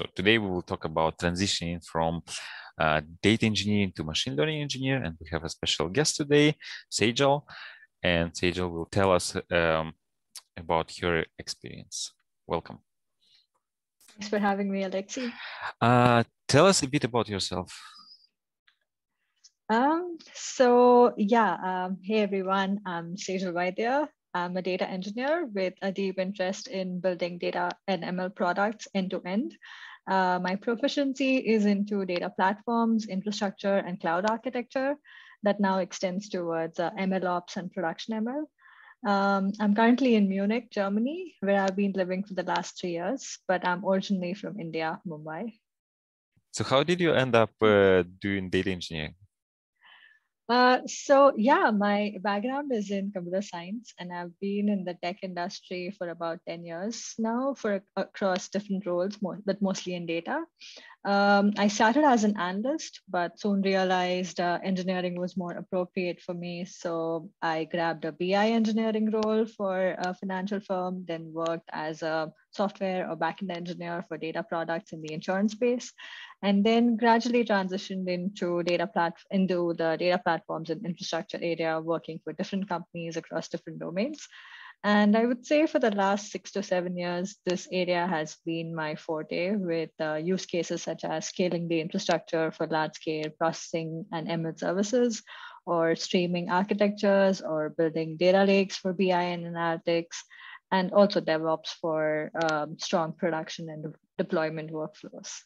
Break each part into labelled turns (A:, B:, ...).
A: So today we will talk about transitioning from uh, data engineering to machine learning engineer, and we have a special guest today, Sejal, and Sejal will tell us um, about her experience. Welcome.
B: Thanks for having me, Alexey.
A: Uh, tell us a bit about yourself.
B: Um, so yeah, um, hey everyone, I'm Sejal Vaidya. I'm a data engineer with a deep interest in building data and ML products end to end. Uh, my proficiency is into data platforms, infrastructure, and cloud architecture that now extends towards uh, ML ops and production ML. Um, I'm currently in Munich, Germany, where I've been living for the last three years, but I'm originally from India, Mumbai.
A: So, how did you end up uh, doing data engineering?
B: Uh, so yeah, my background is in computer science, and I've been in the tech industry for about ten years now, for across different roles, but mostly in data. Um, I started as an analyst, but soon realized uh, engineering was more appropriate for me. So I grabbed a BI engineering role for a financial firm, then worked as a software or backend engineer for data products in the insurance space and then gradually transitioned into data plat- into the data platforms and infrastructure area, working for different companies across different domains. And I would say for the last six to seven years, this area has been my forte with uh, use cases such as scaling the infrastructure for large scale processing and ML services, or streaming architectures, or building data lakes for BI and analytics, and also DevOps for um, strong production and deployment workflows.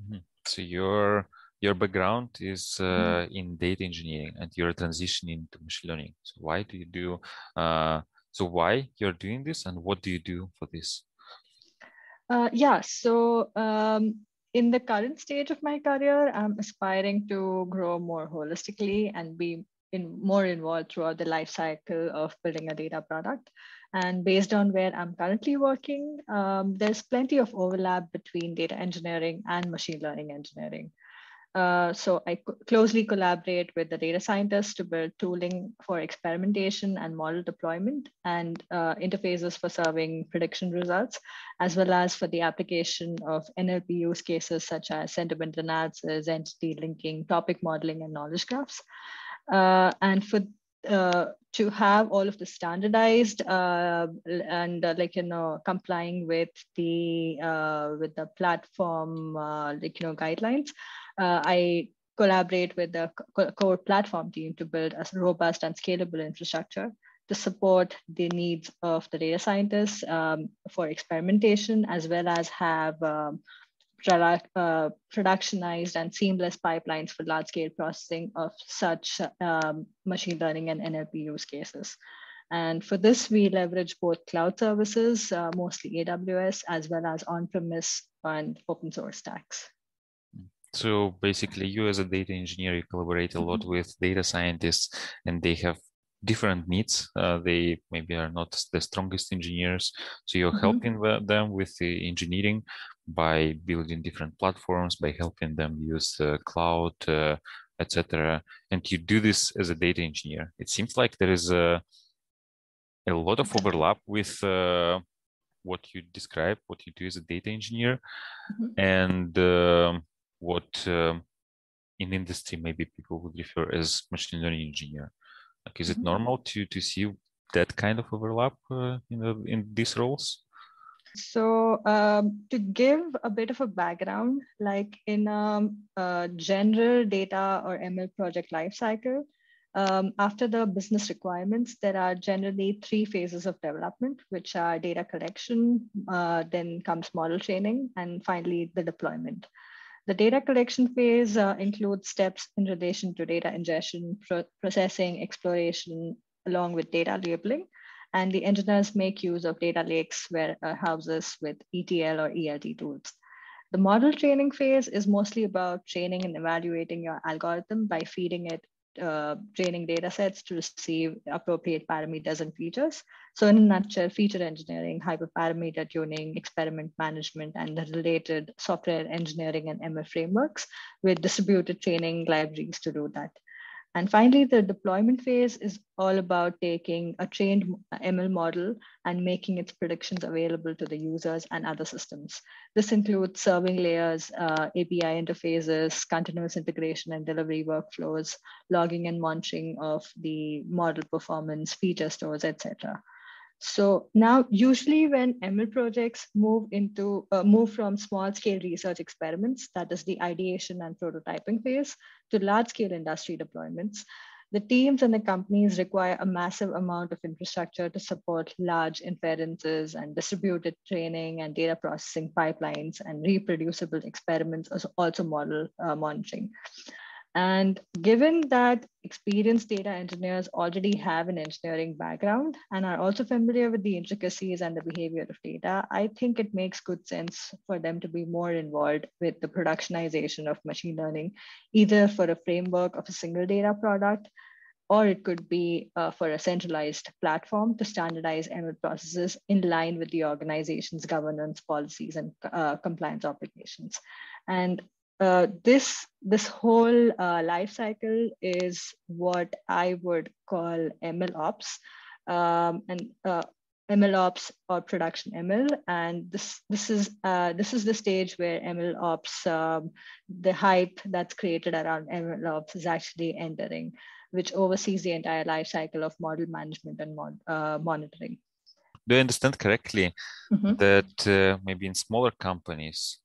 A: Mm-hmm. So your your background is uh, mm-hmm. in data engineering, and you're transitioning to machine learning. So why do you do? Uh, so why you're doing this, and what do you do for this?
B: Uh, yeah. So um, in the current stage of my career, I'm aspiring to grow more holistically and be in more involved throughout the life cycle of building a data product. And based on where I'm currently working, um, there's plenty of overlap between data engineering and machine learning engineering. Uh, so I closely collaborate with the data scientists to build tooling for experimentation and model deployment and uh, interfaces for serving prediction results, as well as for the application of NLP use cases such as sentiment analysis, entity linking, topic modeling, and knowledge graphs. Uh, and for uh, to have all of the standardized uh, and uh, like you know complying with the uh, with the platform uh, like you know guidelines uh, i collaborate with the core platform team to build a robust and scalable infrastructure to support the needs of the data scientists um, for experimentation as well as have um, uh, productionized and seamless pipelines for large scale processing of such um, machine learning and NLP use cases. And for this, we leverage both cloud services, uh, mostly AWS, as well as on-premise and open source stacks.
A: So basically, you as a data engineer, you collaborate a lot mm-hmm. with data scientists, and they have different needs. Uh, they maybe are not the strongest engineers, so you're mm-hmm. helping them with the engineering by building different platforms, by helping them use the cloud, uh, etc. And you do this as a data engineer. It seems like there is a a lot of overlap with uh, what you describe, what you do as a data engineer, mm-hmm. and uh, what um, in industry maybe people would refer as machine learning engineer. Like, is it mm-hmm. normal to to see that kind of overlap uh, in the, in these roles?
B: So um, to give a bit of a background, like in um, a general data or ML project lifecycle, um, after the business requirements, there are generally three phases of development, which are data collection, uh, then comes model training, and finally the deployment. The data collection phase uh, includes steps in relation to data ingestion, pro processing, exploration, along with data labeling. And the engineers make use of data lakes warehouses with ETL or ELT tools. The model training phase is mostly about training and evaluating your algorithm by feeding it uh, training data sets to receive appropriate parameters and features. So in a nutshell, feature engineering, hyperparameter tuning, experiment management, and the related software engineering and ML frameworks with distributed training libraries to do that. And finally, the deployment phase is all about taking a trained ML model and making its predictions available to the users and other systems. This includes serving layers, uh, API interfaces, continuous integration and delivery workflows, logging and monitoring of the model performance, feature stores, etc. So now, usually when ML projects move into uh, move from small scale research experiments, that is the ideation and prototyping phase, to large scale industry deployments, the teams and the companies require a massive amount of infrastructure to support large inferences and distributed training and data processing pipelines and reproducible experiments, also model uh, monitoring. And given that experienced data engineers already have an engineering background and are also familiar with the intricacies and the behavior of data, I think it makes good sense for them to be more involved with the productionization of machine learning, either for a framework of a single data product, or it could be uh, for a centralized platform to standardize ML processes in line with the organization's governance policies and uh, compliance obligations. And uh, this this whole uh, life cycle is what I would call ML ops, um, and uh, ML ops or production ML. And this this is uh, this is the stage where ML ops, um, the hype that's created around ML ops is actually entering, which oversees the entire life cycle of model management and mod, uh, monitoring.
A: Do I understand correctly mm-hmm. that uh, maybe in smaller companies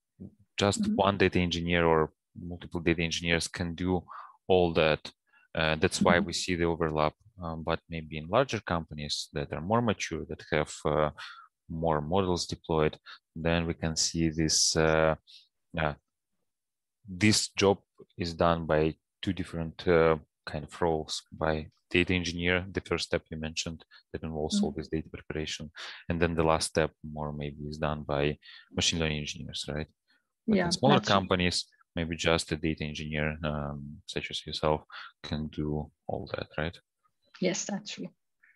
A: just mm-hmm. one data engineer or multiple data engineers can do all that. Uh, that's why mm-hmm. we see the overlap. Um, but maybe in larger companies that are more mature, that have uh, more models deployed, then we can see this. Uh, this job is done by two different uh, kind of roles by data engineer the first step you mentioned that involves mm-hmm. all this data preparation and then the last step more maybe is done by machine learning engineers right but yeah, in smaller companies, maybe just a data engineer um, such as yourself can do all that, right?
B: Yes, that's true.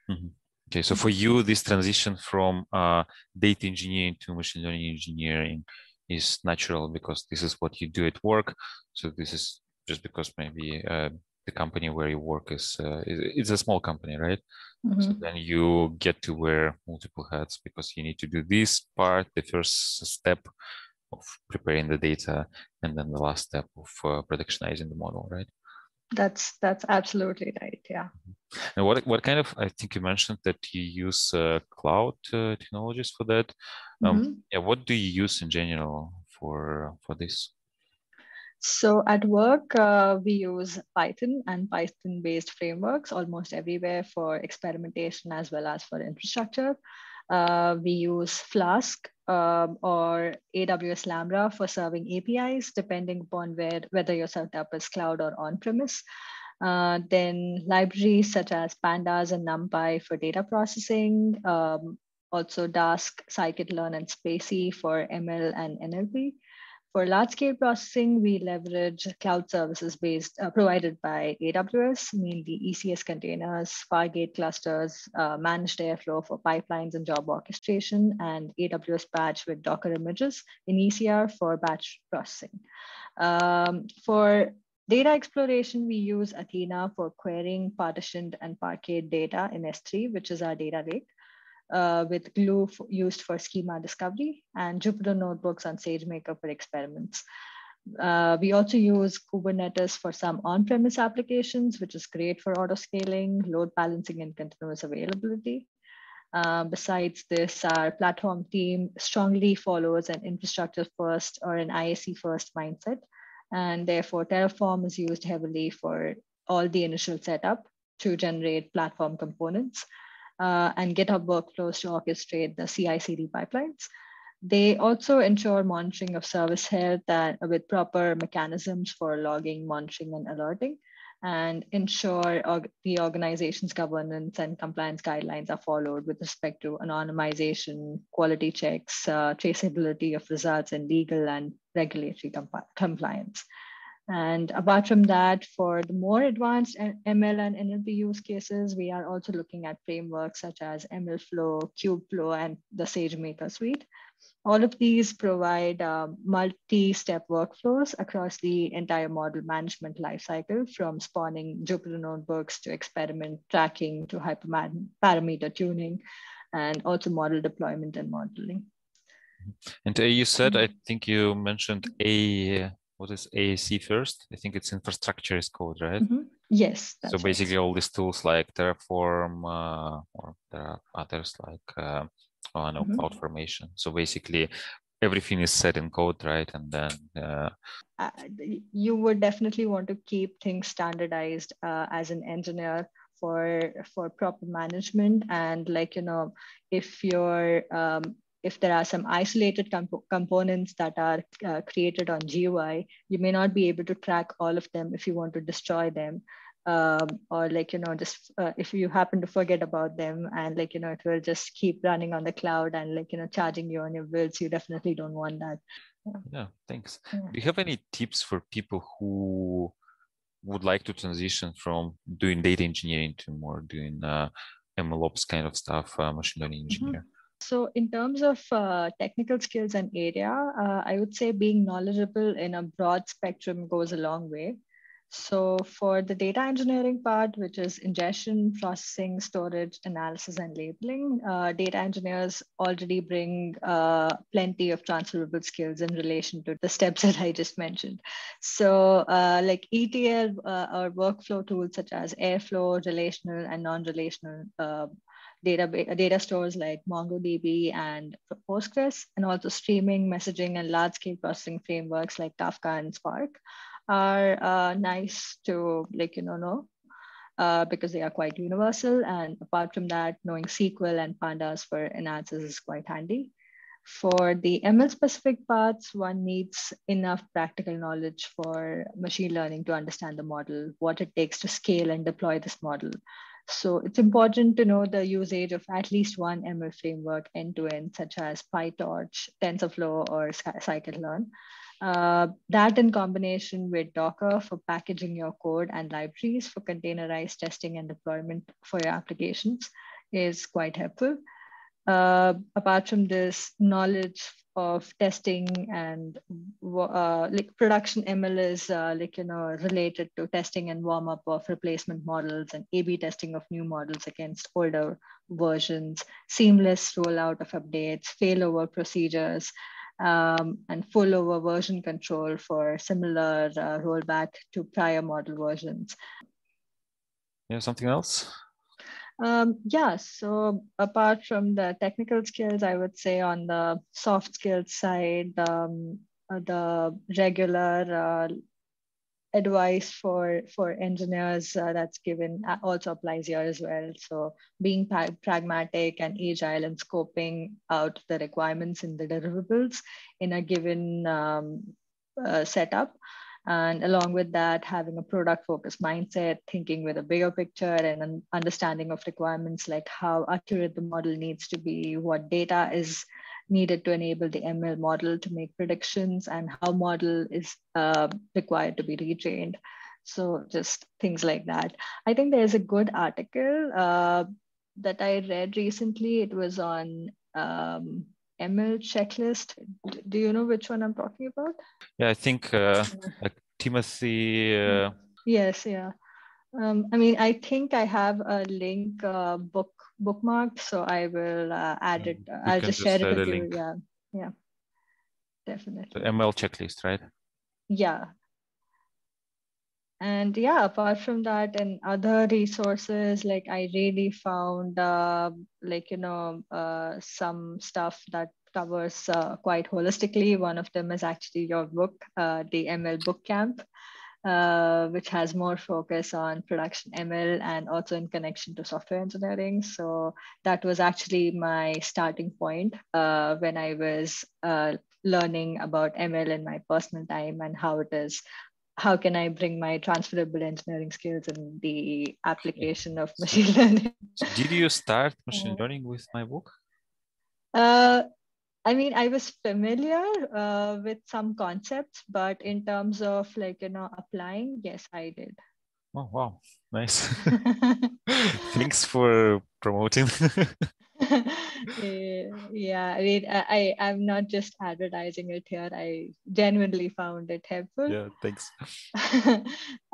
A: Mm-hmm. Okay, so for you, this transition from uh, data engineering to machine learning engineering is natural because this is what you do at work. So this is just because maybe uh, the company where you work is, uh, it's a small company, right? Mm-hmm. So then you get to wear multiple hats because you need to do this part, the first step of preparing the data and then the last step of uh, productionizing the model right
B: that's that's absolutely right yeah
A: mm-hmm. and what what kind of i think you mentioned that you use uh, cloud uh, technologies for that um, mm-hmm. yeah what do you use in general for for this
B: so at work uh, we use python and python based frameworks almost everywhere for experimentation as well as for infrastructure uh, we use Flask um, or AWS Lambda for serving APIs, depending upon where whether your setup is cloud or on-premise. Uh, then libraries such as Pandas and NumPy for data processing, um, also Dask, scikit-learn, and SpaCy for ML and NLP. For large scale processing, we leverage cloud services based uh, provided by AWS, mainly ECS containers, Fargate clusters, uh, managed Airflow for pipelines and job orchestration, and AWS Batch with Docker images in ECR for batch processing. Um, for data exploration, we use Athena for querying partitioned and Parquet data in S3, which is our data lake uh, with Glue used for schema discovery and Jupyter Notebooks on SageMaker for experiments. Uh, we also use Kubernetes for some on-premise applications, which is great for auto-scaling, load balancing, and continuous availability. Uh, besides this, our platform team strongly follows an infrastructure first or an IAC first mindset. And therefore, Terraform is used heavily for all the initial setup to generate platform components uh, and GitHub workflows to orchestrate the CI/CD pipelines. They also ensure monitoring of service health with proper mechanisms for logging, monitoring, and alerting, and ensure org- the organization's governance and compliance guidelines are followed with respect to anonymization, quality checks, uh, traceability of results, and legal and regulatory comp- compliance. And apart from that, for the more advanced ML and NLP use cases, we are also looking at frameworks such as MLflow, Kubeflow, and the SageMaker suite. All of these provide uh, multi-step workflows across the entire model management lifecycle, from spawning Jupyter notebooks to experiment tracking to hyperparameter tuning, and also model deployment and modeling.
A: And uh, you said, I think you mentioned a what is IAC first? I think it's infrastructure as code, right?
B: Mm-hmm. Yes.
A: so basically, right. all these tools like Terraform, uh, or there are others like uh, oh, know mm-hmm. CloudFormation. So basically, everything is set in code, right? And then uh...
B: Uh, you would definitely want to keep things standardized uh, as an engineer for for proper management and like you know if you're um, if there are some isolated comp- components that are uh, created on GUI, you may not be able to track all of them if you want to destroy them. Um, or like, you know, just uh, if you happen to forget about them and like, you know, it will just keep running on the cloud and like, you know, charging you on your bills, you definitely don't want that.
A: Yeah, yeah thanks. Yeah. Do you have any tips for people who would like to transition from doing data engineering to more doing uh, MLOps kind of stuff, uh, machine learning mm-hmm. engineer? Mm-hmm.
B: So, in terms of uh, technical skills and area, uh, I would say being knowledgeable in a broad spectrum goes a long way. So, for the data engineering part, which is ingestion, processing, storage, analysis, and labeling, uh, data engineers already bring uh, plenty of transferable skills in relation to the steps that I just mentioned. So, uh, like ETL uh, or workflow tools such as Airflow, relational, and non relational data, data stores like MongoDB and Postgres, and also streaming, messaging, and large scale processing frameworks like Kafka and Spark are uh, nice to like, you know, know uh, because they are quite universal. And apart from that, knowing SQL and pandas for analysis is quite handy. For the ML specific parts, one needs enough practical knowledge for machine learning to understand the model, what it takes to scale and deploy this model. So it's important to know the usage of at least one ML framework end to end, such as PyTorch, TensorFlow, or scikit-learn. Uh, that in combination with Docker for packaging your code and libraries for containerized testing and deployment for your applications is quite helpful. Uh, apart from this, knowledge of testing and uh, like production ML is uh, like you know related to testing and warm up of replacement models and A/B testing of new models against older versions, seamless rollout of updates, failover procedures, um, and full over version control for similar uh, rollback to prior model versions.
A: Yeah, something else?
B: Um, yeah, so apart from the technical skills, I would say on the soft skills side, um, uh, the regular uh, advice for for engineers uh, that's given uh, also applies here as well. So being pragmatic and agile and scoping out the requirements in the deliverables in a given um, uh, setup and along with that, having a product focused mindset, thinking with a bigger picture and an understanding of requirements like how accurate the model needs to be, what data is needed to enable the ML model to make predictions, and how model is uh, required to be retrained. So just things like that. I think there's a good article uh, that I read recently. It was on um, ML checklist. Do you know which one I'm talking about?
A: Yeah, I think uh, like Timothy. Uh...
B: Yes, yeah. Um, I mean, I think I have a link uh, book bookmarked, so I will uh, add it. Uh, I'll just, share it with you. Yeah, yeah, definitely.
A: The ML checklist, right?
B: Yeah. And yeah, apart from that and other resources, like I really found uh, like, you know, uh, some stuff that covers uh, quite holistically. One of them is actually your book, uh, the ML Bookcamp, uh, which has more focus on production ML and also in connection to software engineering. So that was actually my starting point uh, when I was learning about ML in my personal time and how it is how can I bring my transferable engineering skills in the application of machine learning?
A: Did you start machine learning with my book?
B: Uh, I mean, I was familiar uh, with some concepts, but in terms of like, you know, applying, yes, I did.
A: Oh, wow. Nice. Thanks for promoting.
B: yeah, I mean, I, I am not just advertising it here. I genuinely found it helpful.
A: Yeah, thanks.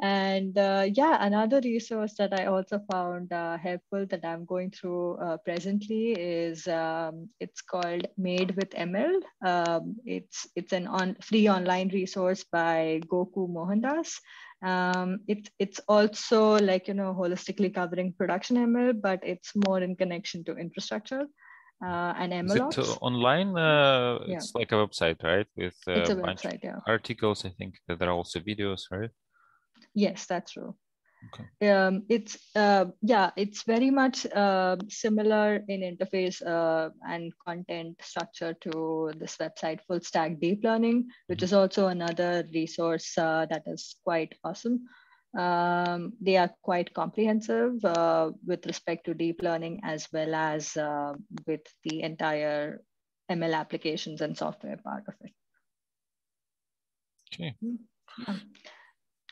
B: and uh, yeah, another resource that I also found uh, helpful that I'm going through uh, presently is um, it's called Made with ML. Um, it's it's an on free online resource by Goku Mohandas. Um, it, it's also like, you know, holistically covering production ML, but it's more in connection to infrastructure uh, and ML.
A: Is it uh, online? Uh, yeah. It's like a website, right? With
B: uh, it's a website, yeah.
A: articles. I think that there are also videos, right?
B: Yes, that's true. Okay. Um, it's uh, yeah, it's very much uh, similar in interface uh, and content structure to this website, Full Stack Deep Learning, which mm-hmm. is also another resource uh, that is quite awesome. Um, they are quite comprehensive uh, with respect to deep learning as well as uh, with the entire ML applications and software part of it.
A: Okay.
B: Yeah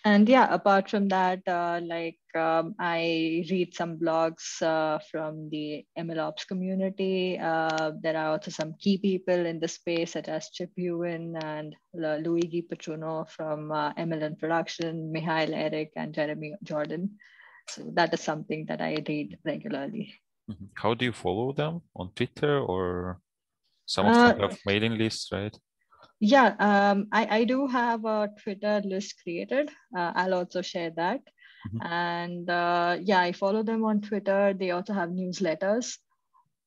B: and yeah apart from that uh, like um, i read some blogs uh, from the mlops community. Uh, there are also some key people in the space such as chip Huyen and luigi patruno from uh, ml production mihail eric and jeremy jordan. So that is something that i read regularly.
A: Mm-hmm. how do you follow them? On twitter or some of them uh, have mailing lists right
B: yeah, um, I, I do have a Twitter list created. Uh, I'll also share that. Mm-hmm. And uh, yeah, I follow them on Twitter. They also have newsletters.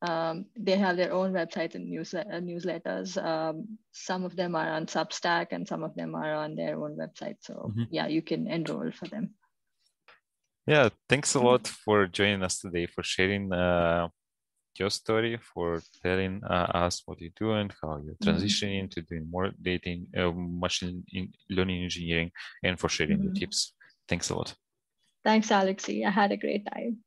B: Um, they have their own websites and news, uh, newsletters. Um, some of them are on Substack and some of them are on their own website. So mm-hmm. yeah, you can enroll for them.
A: Yeah, thanks a lot for joining us today, for sharing uh, your story, for telling uh, us what you do and how you're mm-hmm. transitioning mm-hmm. to doing more data, uh, machine learning engineering, and for sharing mm-hmm. your tips. Thanks a lot.
B: Thanks, Alexey. I had a great time.